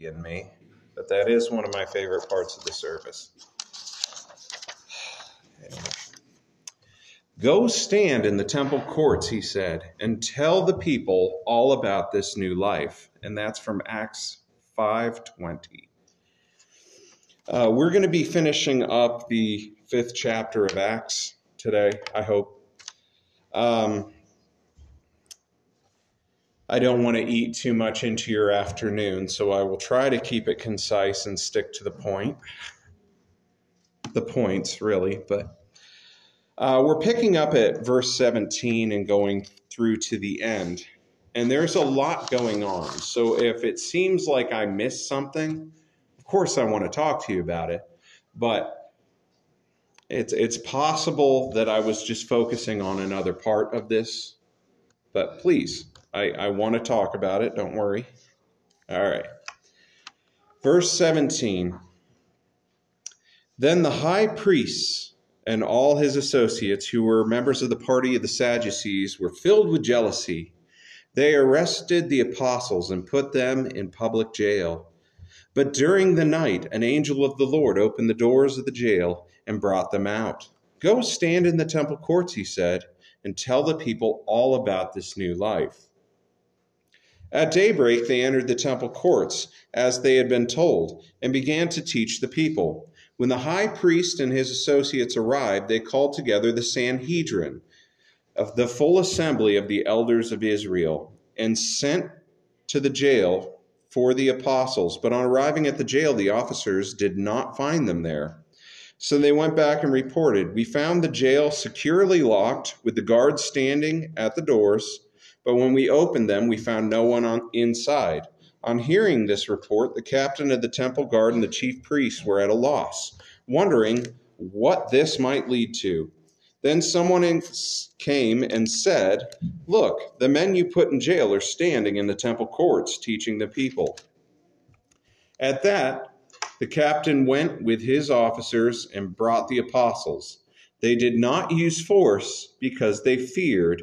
in me, but that is one of my favorite parts of the service. Go stand in the temple courts, he said, and tell the people all about this new life. And that's from Acts 5:20. Uh, we're going to be finishing up the fifth chapter of Acts today, I hope. Um, I don't want to eat too much into your afternoon, so I will try to keep it concise and stick to the point. The points, really, but uh, we're picking up at verse 17 and going through to the end. And there's a lot going on. So if it seems like I missed something, of course I want to talk to you about it. But it's, it's possible that I was just focusing on another part of this. But please, I, I want to talk about it. Don't worry. All right. Verse 17 Then the high priests and all his associates, who were members of the party of the Sadducees, were filled with jealousy. They arrested the apostles and put them in public jail. But during the night, an angel of the Lord opened the doors of the jail and brought them out. Go stand in the temple courts, he said, and tell the people all about this new life. At daybreak, they entered the temple courts, as they had been told, and began to teach the people. When the high priest and his associates arrived, they called together the Sanhedrin, the full assembly of the elders of Israel, and sent to the jail for the apostles. But on arriving at the jail, the officers did not find them there. So they went back and reported, We found the jail securely locked, with the guards standing at the doors. But when we opened them, we found no one on, inside. On hearing this report, the captain of the temple guard and the chief priests were at a loss, wondering what this might lead to. Then someone came and said, Look, the men you put in jail are standing in the temple courts teaching the people. At that, the captain went with his officers and brought the apostles. They did not use force because they feared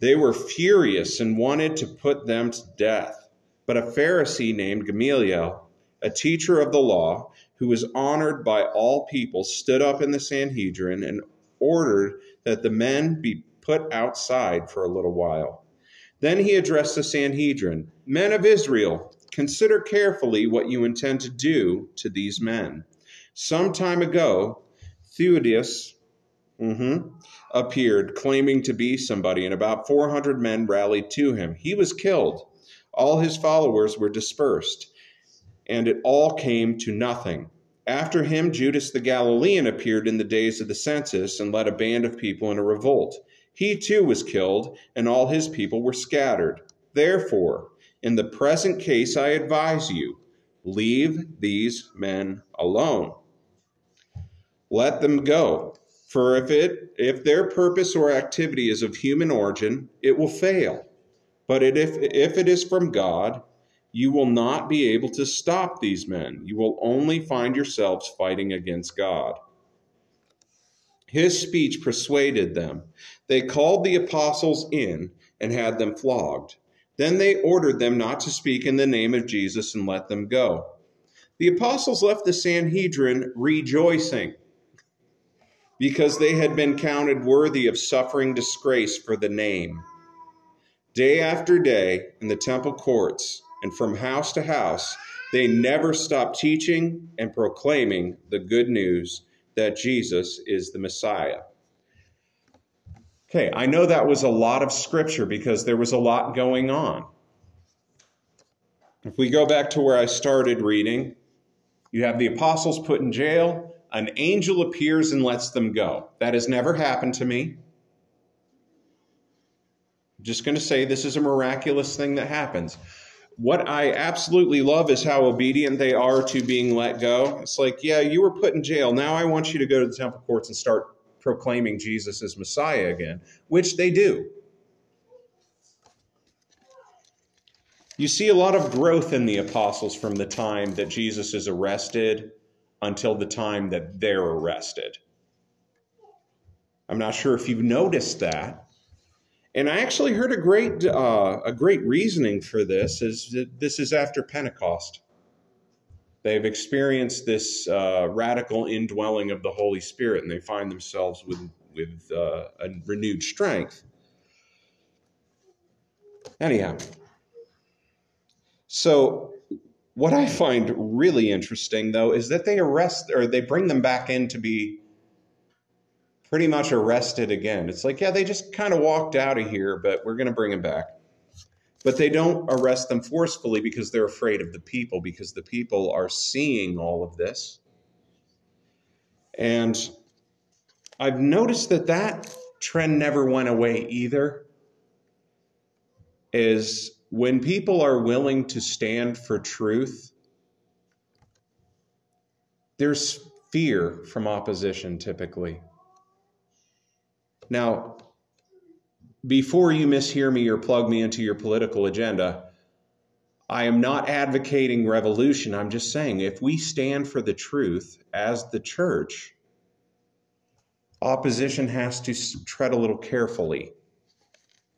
they were furious and wanted to put them to death. But a Pharisee named Gamaliel, a teacher of the law, who was honored by all people, stood up in the Sanhedrin and ordered that the men be put outside for a little while. Then he addressed the Sanhedrin Men of Israel, consider carefully what you intend to do to these men. Some time ago, Theudas, mm-hmm, appeared claiming to be somebody, and about 400 men rallied to him. He was killed. All his followers were dispersed, and it all came to nothing. After him, Judas the Galilean appeared in the days of the census and led a band of people in a revolt. He too was killed, and all his people were scattered. Therefore, in the present case, I advise you leave these men alone. Let them go for if it if their purpose or activity is of human origin, it will fail. But it, if if it is from God, you will not be able to stop these men. You will only find yourselves fighting against God. His speech persuaded them. They called the apostles in and had them flogged. Then they ordered them not to speak in the name of Jesus and let them go. The apostles left the Sanhedrin rejoicing because they had been counted worthy of suffering disgrace for the name. Day after day, in the temple courts and from house to house, They never stopped teaching and proclaiming the good news that Jesus is the Messiah. Okay, I know that was a lot of scripture because there was a lot going on. If we go back to where I started reading, you have the apostles put in jail, an angel appears and lets them go. That has never happened to me. I'm just going to say this is a miraculous thing that happens. What I absolutely love is how obedient they are to being let go. It's like, yeah, you were put in jail. Now I want you to go to the temple courts and start proclaiming Jesus as Messiah again, which they do. You see a lot of growth in the apostles from the time that Jesus is arrested until the time that they're arrested. I'm not sure if you've noticed that. And I actually heard a great, uh, a great reasoning for this is that this is after Pentecost. They've experienced this uh, radical indwelling of the Holy Spirit, and they find themselves with, with uh, a renewed strength. Anyhow, so what I find really interesting, though, is that they arrest or they bring them back in to be pretty much arrested again. It's like, yeah, they just kind of walked out of here, but we're going to bring them back. But they don't arrest them forcefully because they're afraid of the people, because the people are seeing all of this. And I've noticed that that trend never went away either. Is when people are willing to stand for truth, there's fear from opposition typically. Now, before you mishear me or plug me into your political agenda, I am not advocating revolution. I'm just saying if we stand for the truth as the church, opposition has to tread a little carefully,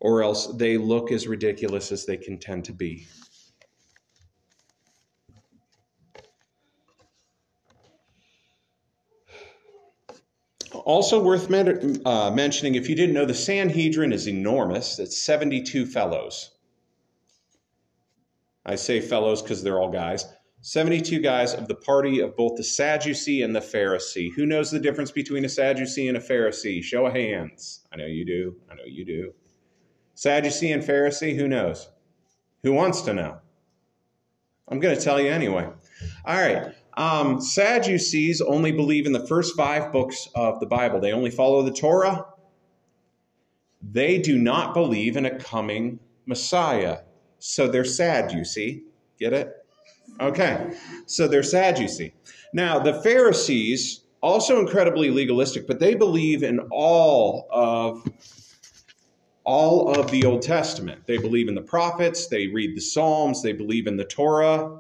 or else they look as ridiculous as they can tend to be. Also worth men- uh, mentioning, if you didn't know, the Sanhedrin is enormous. It's 72 fellows. I say fellows because they're all guys. 72 guys of the party of both the Sadducee and the Pharisee. Who knows the difference between a Sadducee and a Pharisee? Show of hands. I know you do. I know you do. Sadducee and Pharisee, who knows? Who wants to know? I'm going to tell you anyway. All right. Um, Sadducees only believe in the first five books of the Bible, they only follow the Torah. They do not believe in a coming Messiah. So they're sad, you see. Get it? Okay. So they're sad, you see. Now, the Pharisees, also incredibly legalistic, but they believe in all of all of the Old Testament. They believe in the prophets, they read the Psalms, they believe in the Torah.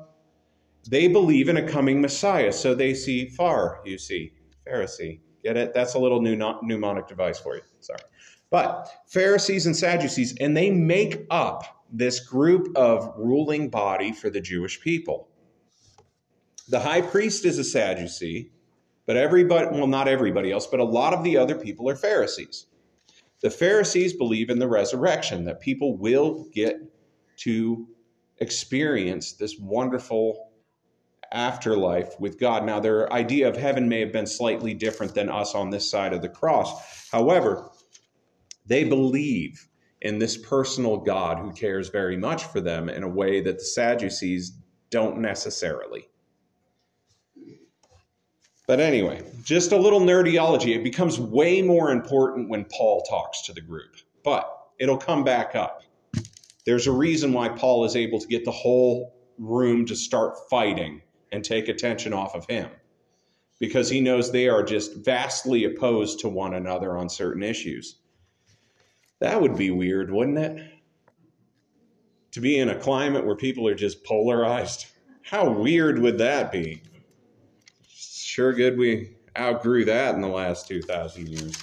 They believe in a coming Messiah, so they see far, you see, Pharisee. Get it? That's a little new mnemonic device for you. Sorry. But Pharisees and Sadducees, and they make up this group of ruling body for the Jewish people. The high priest is a Sadducee, but everybody, well, not everybody else, but a lot of the other people are Pharisees. The Pharisees believe in the resurrection, that people will get to experience this wonderful afterlife with God. Now, their idea of heaven may have been slightly different than us on this side of the cross. However, they believe in this personal God who cares very much for them in a way that the Sadducees don't necessarily. But anyway, just a little nerdyology. It becomes way more important when Paul talks to the group, but it'll come back up. There's a reason why Paul is able to get the whole room to start fighting and take attention off of him because he knows they are just vastly opposed to one another on certain issues. That would be weird, wouldn't it? To be in a climate where people are just polarized. How weird would that be? Sure good we outgrew that in the last 2,000 years.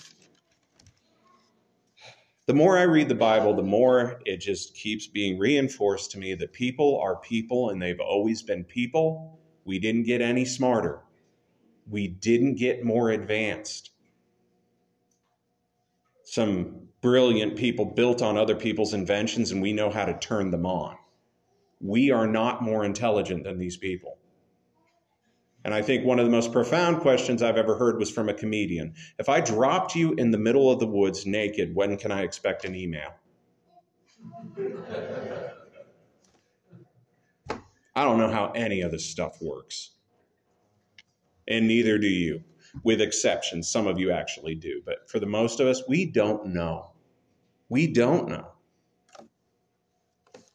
The more I read the Bible, the more it just keeps being reinforced to me that people are people and they've always been people we didn't get any smarter. We didn't get more advanced. Some brilliant people built on other people's inventions, and we know how to turn them on. we are not more intelligent than these people. And I think one of the most profound questions I've ever heard was from a comedian. If I dropped you in the middle of the woods naked, when can I expect an email? I don't know how any of this stuff works. And neither do you, with exceptions. Some of you actually do. But for the most of us, we don't know. We don't know.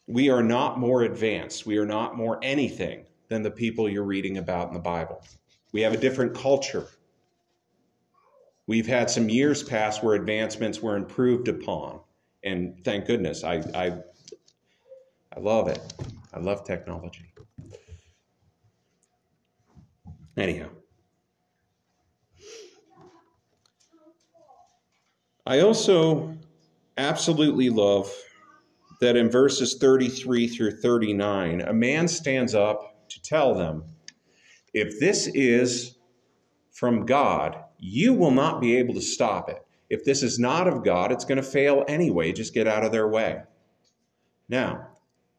We are not more advanced. We are not more anything than the people you're reading about in the Bible. We have a different culture. We've had some years pass where advancements were improved upon. And thank goodness, I, I, I love it. I love technology. Anyhow, I also absolutely love that in verses 33 through 39, a man stands up to tell them, if this is from God, you will not be able to stop it. If this is not of God, it's going to fail anyway. Just get out of their way. Now,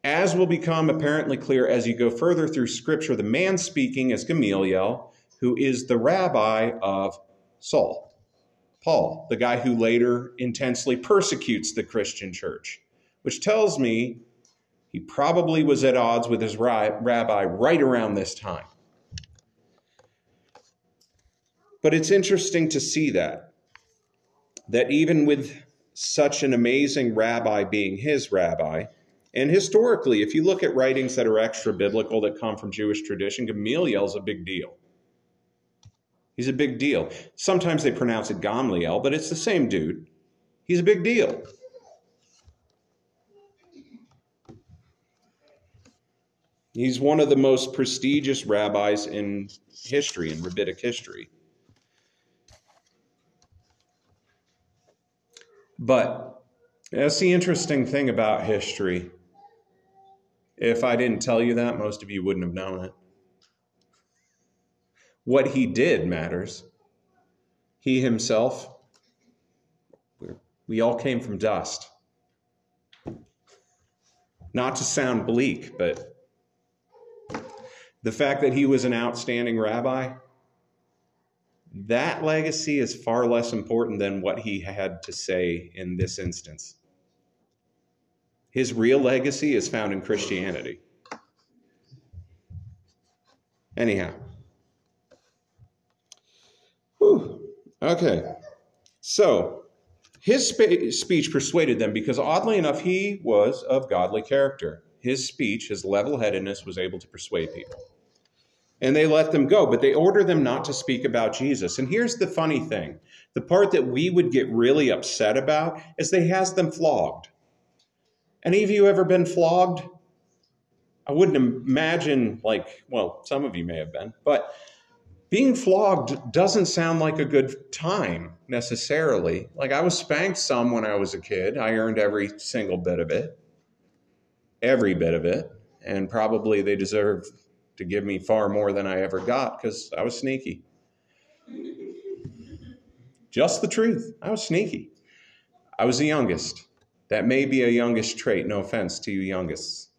as will become apparently clear as you go further through Scripture, the man speaking is Gamaliel, who is the rabbi of Saul, Paul, the guy who later intensely persecutes the Christian church, which tells me he probably was at odds with his rabbi right around this time. But it's interesting to see that, that even with such an amazing rabbi being his rabbi, and historically, if you look at writings that are extra biblical that come from Jewish tradition, Gamaliel is a big deal. He's a big deal. Sometimes they pronounce it Gamliel, but it's the same dude. He's a big deal. He's one of the most prestigious rabbis in history, in rabbinic history. But that's the interesting thing about history. If I didn't tell you that, most of you wouldn't have known it. What he did matters. He himself, we all came from dust. Not to sound bleak, but the fact that he was an outstanding rabbi, that legacy is far less important than what he had to say in this instance. His real legacy is found in Christianity. Anyhow. Whew. Okay. So, his spe- speech persuaded them because, oddly enough, he was of godly character. His speech, his level headedness, was able to persuade people. And they let them go, but they order them not to speak about Jesus. And here's the funny thing the part that we would get really upset about is they has them flogged. Any of you ever been flogged? I wouldn't imagine, like, well, some of you may have been, but being flogged doesn't sound like a good time necessarily. Like, I was spanked some when I was a kid. I earned every single bit of it, every bit of it, and probably they deserve to give me far more than I ever got because I was sneaky. Just the truth. I was sneaky. I was the youngest. That may be a youngish trait, no offense to you youngest.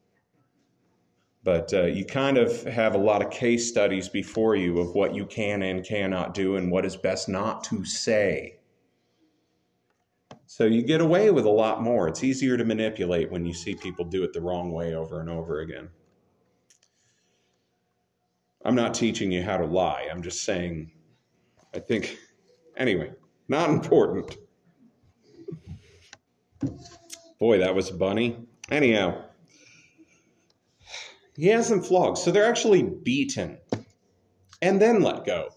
But uh, you kind of have a lot of case studies before you of what you can and cannot do and what is best not to say. So you get away with a lot more. It's easier to manipulate when you see people do it the wrong way over and over again. I'm not teaching you how to lie. I'm just saying, I think, anyway, not important. Boy, that was bunny. Anyhow, he has them flogged. So they're actually beaten and then let go.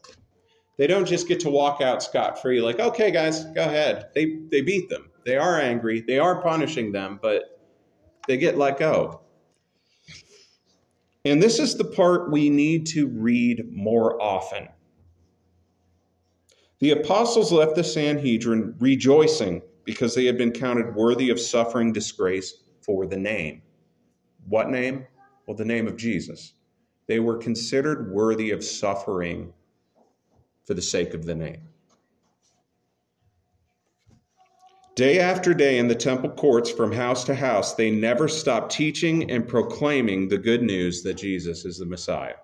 They don't just get to walk out scot free, like, okay, guys, go ahead. They, they beat them. They are angry. They are punishing them, but they get let go. And this is the part we need to read more often. The apostles left the Sanhedrin rejoicing because they had been counted worthy of suffering disgrace for the name. What name? Well, the name of Jesus. They were considered worthy of suffering for the sake of the name. Day after day in the temple courts, from house to house, they never stopped teaching and proclaiming the good news that Jesus is the Messiah.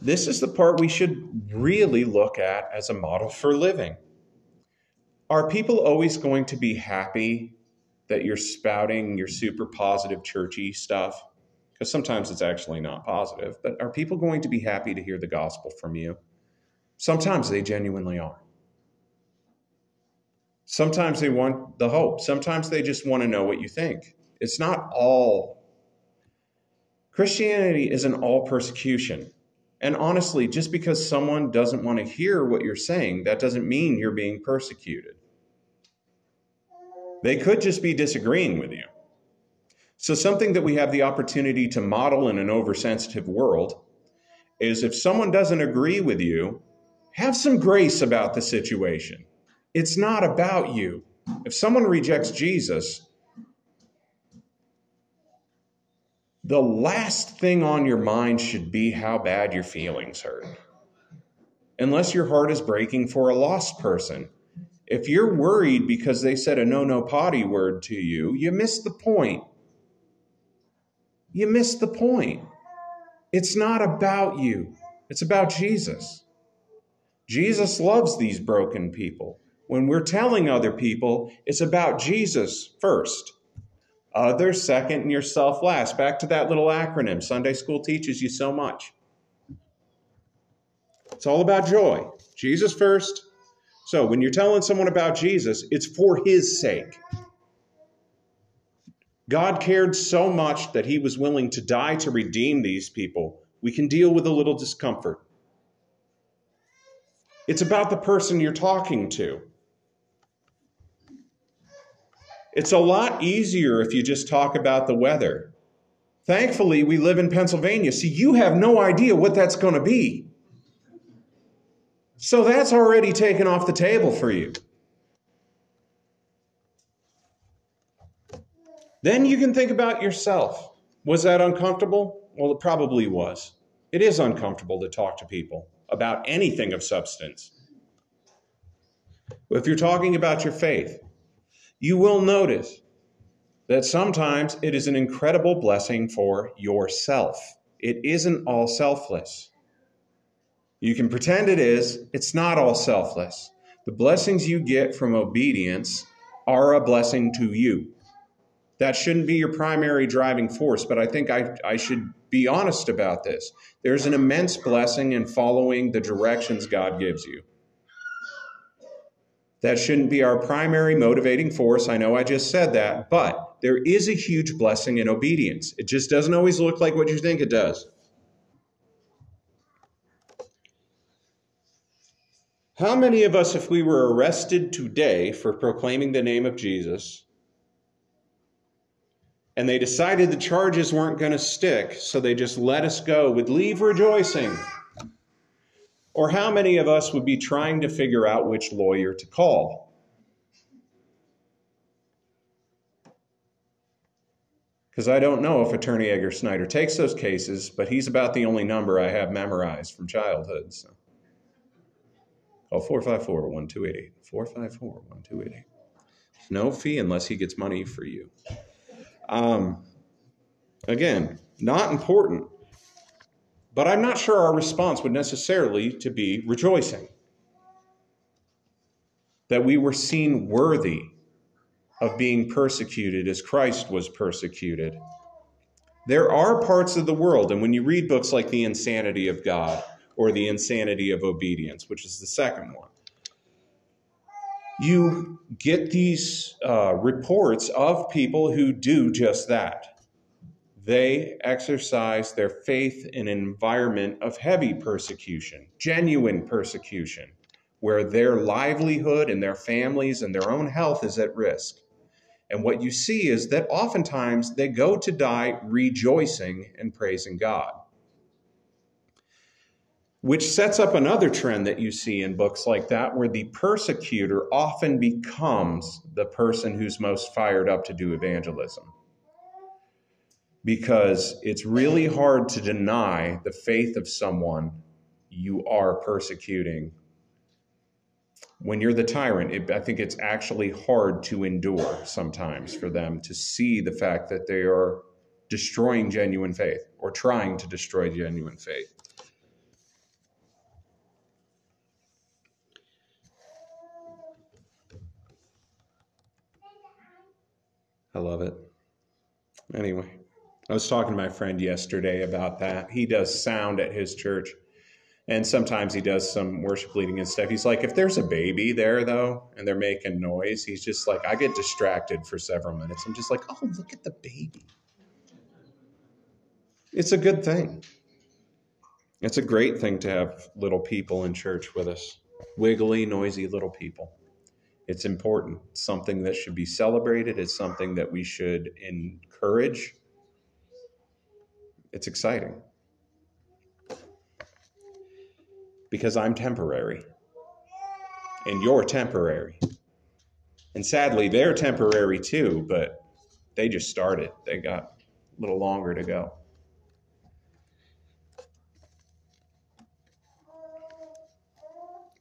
This is the part we should really look at as a model for living. Are people always going to be happy that you're spouting your super positive churchy stuff? Because sometimes it's actually not positive, but are people going to be happy to hear the gospel from you? Sometimes they genuinely are. Sometimes they want the hope. Sometimes they just want to know what you think. It's not all. Christianity isn't all persecution. And honestly, just because someone doesn't want to hear what you're saying, that doesn't mean you're being persecuted. They could just be disagreeing with you. So, something that we have the opportunity to model in an oversensitive world is if someone doesn't agree with you, have some grace about the situation. It's not about you. If someone rejects Jesus, the last thing on your mind should be how bad your feelings hurt. Unless your heart is breaking for a lost person. If you're worried because they said a no no potty word to you, you missed the point. You missed the point. It's not about you, it's about Jesus. Jesus loves these broken people. When we're telling other people, it's about Jesus first others second, and yourself last. Back to that little acronym Sunday school teaches you so much. It's all about joy. Jesus first. So when you're telling someone about Jesus, it's for his sake. God cared so much that he was willing to die to redeem these people. We can deal with a little discomfort. It's about the person you're talking to. It's a lot easier if you just talk about the weather. Thankfully, we live in Pennsylvania, so you have no idea what that's going to be. So that's already taken off the table for you. Then you can think about yourself. Was that uncomfortable? Well, it probably was. It is uncomfortable to talk to people about anything of substance. If you're talking about your faith, you will notice that sometimes it is an incredible blessing for yourself. It isn't all selfless. You can pretend it is, it's not all selfless. The blessings you get from obedience are a blessing to you. That shouldn't be your primary driving force, but I think I, I should be honest about this. There's an immense blessing in following the directions God gives you. That shouldn't be our primary motivating force. I know I just said that, but there is a huge blessing in obedience. It just doesn't always look like what you think it does. How many of us, if we were arrested today for proclaiming the name of Jesus, and they decided the charges weren't going to stick, so they just let us go, would leave rejoicing? Or how many of us would be trying to figure out which lawyer to call? Because I don't know if Attorney Edgar Snyder takes those cases, but he's about the only number I have memorized from childhood. So. Call 454 1288. 454 1288. No fee unless he gets money for you. Um, again, not important. But I'm not sure our response would necessarily to be rejoicing. That we were seen worthy of being persecuted as Christ was persecuted. There are parts of the world, and when you read books like The Insanity of God or The Insanity of Obedience, which is the second one, you get these uh, reports of people who do just that they exercise their faith in an environment of heavy persecution, genuine persecution, where their livelihood and their families and their own health is at risk. And what you see is that oftentimes they go to die rejoicing and praising God. Which sets up another trend that you see in books like that, where the persecutor often becomes the person who's most fired up to do evangelism because it's really hard to deny the faith of someone you are persecuting when you're the tyrant, it, I think it's actually hard to endure sometimes for them to see the fact that they are destroying genuine faith or trying to destroy genuine faith. I love it. Anyway, I was talking to my friend yesterday about that. He does sound at his church, and sometimes he does some worship leading and stuff. He's like, if there's a baby there, though, and they're making noise, he's just like, I get distracted for several minutes. I'm just like, oh, look at the baby. It's a good thing. It's a great thing to have little people in church with us, wiggly, noisy little people. It's important. It's something that should be celebrated. It's something that we should encourage. It's exciting. Because I'm temporary. And you're temporary. And sadly, they're temporary too, but they just started. They got a little longer to go.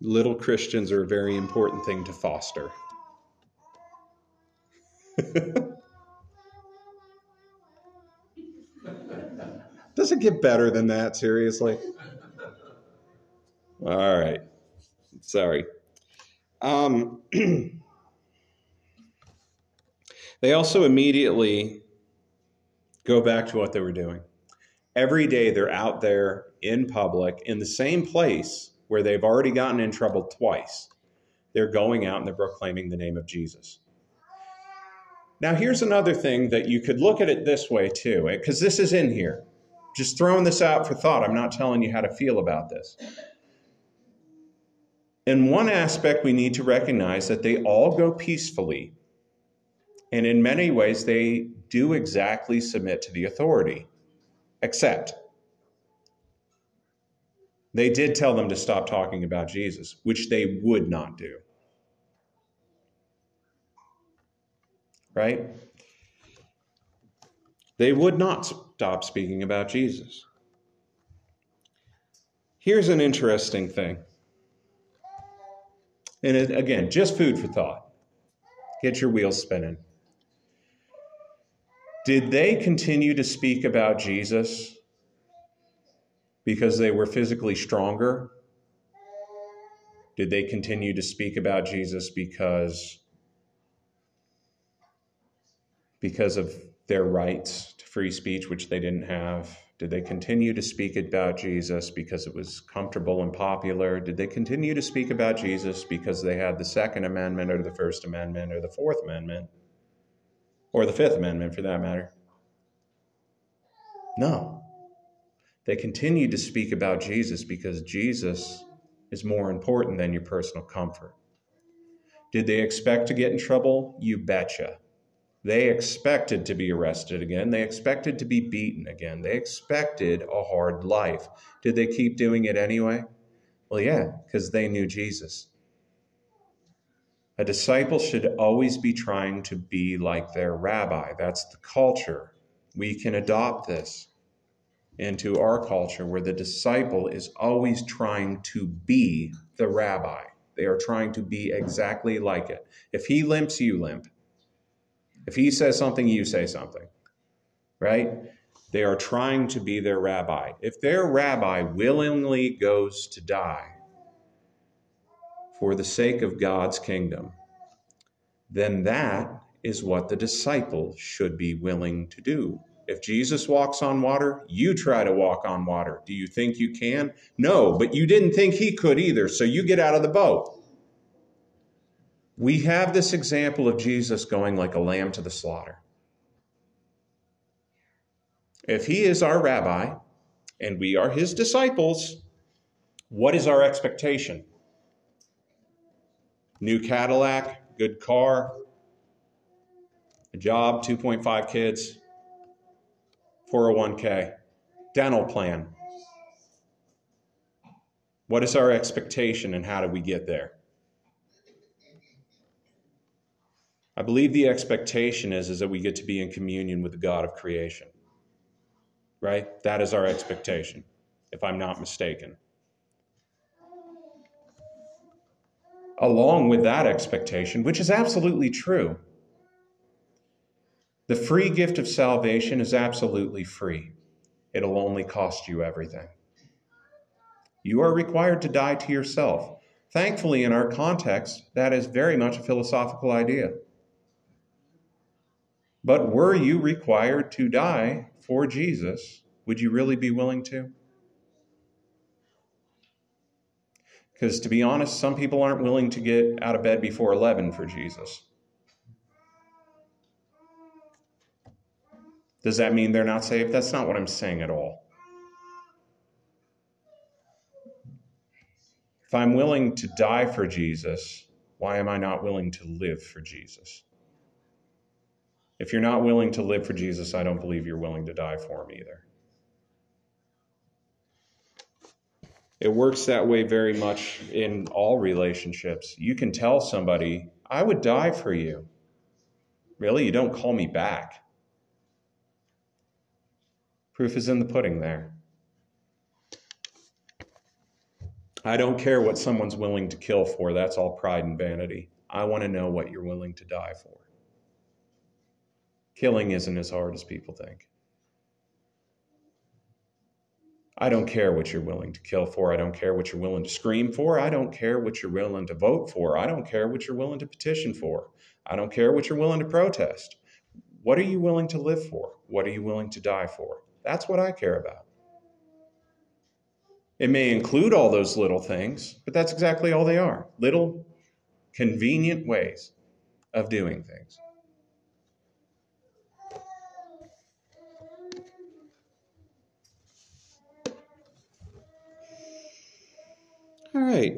Little Christians are a very important thing to foster. Does it get better than that, seriously? All right. Sorry. Um, they also immediately go back to what they were doing. Every day they're out there in public in the same place where they've already gotten in trouble twice. They're going out and they're proclaiming the name of Jesus. Now, here's another thing that you could look at it this way too, eh, because this is in here. Just throwing this out for thought. I'm not telling you how to feel about this. In one aspect, we need to recognize that they all go peacefully. And in many ways, they do exactly submit to the authority, except they did tell them to stop talking about Jesus, which they would not do. Right? They would not stop speaking about Jesus. Here's an interesting thing. And it, again, just food for thought. Get your wheels spinning. Did they continue to speak about Jesus because they were physically stronger? Did they continue to speak about Jesus because because of their rights to free speech which they didn't have? Did they continue to speak about Jesus because it was comfortable and popular? Did they continue to speak about Jesus because they had the Second Amendment or the First Amendment or the Fourth Amendment or the Fifth Amendment for that matter? No. They continue to speak about Jesus because Jesus is more important than your personal comfort. Did they expect to get in trouble? You betcha. They expected to be arrested again. They expected to be beaten again. They expected a hard life. Did they keep doing it anyway? Well, yeah, because they knew Jesus. A disciple should always be trying to be like their rabbi. That's the culture. We can adopt this into our culture where the disciple is always trying to be the rabbi. They are trying to be exactly like it. If he limps, you limp. If he says something, you say something, right? They are trying to be their rabbi. If their rabbi willingly goes to die for the sake of God's kingdom, then that is what the disciple should be willing to do if Jesus walks on water, you try to walk on water. Do you think you can? No, but you didn't think he could either, so you get out of the boat. We have this example of Jesus going like a lamb to the slaughter. If he is our rabbi and we are his disciples, what is our expectation? New Cadillac, good car, a job, 2.5 kids, 401k, dental plan. What is our expectation and how do we get there? I believe the expectation is, is that we get to be in communion with the God of creation. Right? That is our expectation, if I'm not mistaken. along with that expectation, which is absolutely true. The free gift of salvation is absolutely free. It'll only cost you everything. You are required to die to yourself. Thankfully, in our context, that is very much a philosophical idea. But were you required to die for Jesus, would you really be willing to? Because to be honest, some people aren't willing to get out of bed before 11 for Jesus. Does that mean they're not saved? That's not what I'm saying at all. If I'm willing to die for Jesus, why am I not willing to live for Jesus? If you're not willing to live for Jesus, I don't believe you're willing to die for him either. It works that way very much in all relationships. You can tell somebody, I would die for you. Really? You don't call me back. Proof is in the pudding there. I don't care what someone's willing to kill for. That's all pride and vanity. I want to know what you're willing to die for. Killing isn't as hard as people think. I don't care what you're willing to kill for. I don't care what you're willing to scream for. I don't care what you're willing to vote for. I don't care what you're willing to petition for. I don't care what you're willing to protest. What are you willing to live for? What are you willing to die for? That's what I care about. It may include all those little things, but that's exactly all they are little, convenient ways of doing things. All right.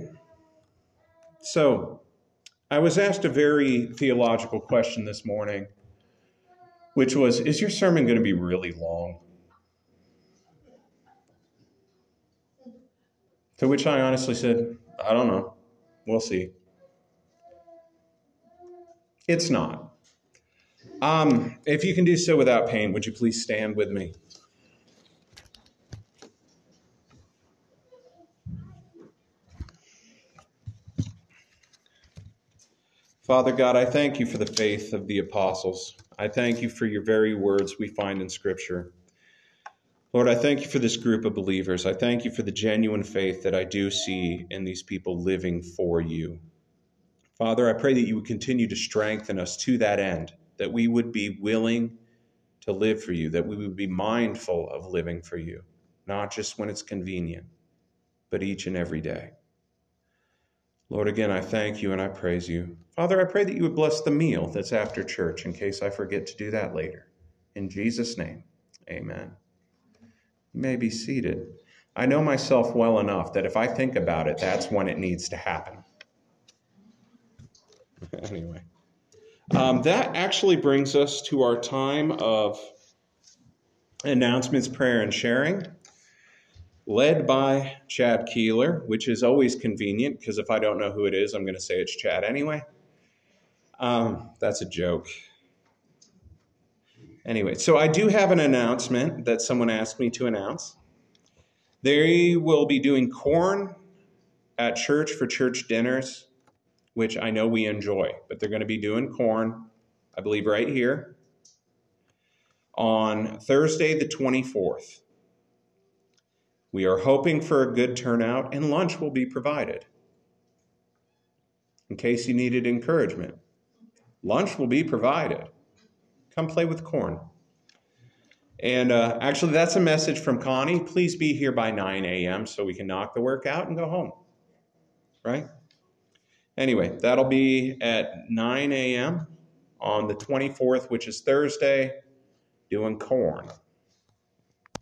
So, I was asked a very theological question this morning, which was Is your sermon going to be really long? To which I honestly said, I don't know. We'll see. It's not. Um, if you can do so without pain, would you please stand with me? Father God, I thank you for the faith of the apostles. I thank you for your very words we find in Scripture. Lord, I thank you for this group of believers. I thank you for the genuine faith that I do see in these people living for you. Father, I pray that you would continue to strengthen us to that end, that we would be willing to live for you, that we would be mindful of living for you, not just when it's convenient, but each and every day. Lord, again, I thank you and I praise you. Father, I pray that you would bless the meal that's after church in case I forget to do that later. In Jesus' name, amen. You may be seated. I know myself well enough that if I think about it, that's when it needs to happen. anyway, um, that actually brings us to our time of announcements, prayer, and sharing led by Chad Keeler, which is always convenient because if I don't know who it is, I'm going to say it's Chad anyway. Um, that's a joke. Anyway, so I do have an announcement that someone asked me to announce. They will be doing corn at church for church dinners, which I know we enjoy, but they're going to be doing corn, I believe, right here on Thursday, the 24th. We are hoping for a good turnout, and lunch will be provided. In case you needed encouragement, lunch will be provided. Come play with corn. And uh, actually, that's a message from Connie. Please be here by 9 a.m. so we can knock the work out and go home. Right? Anyway, that'll be at 9 a.m. on the 24th, which is Thursday, doing corn.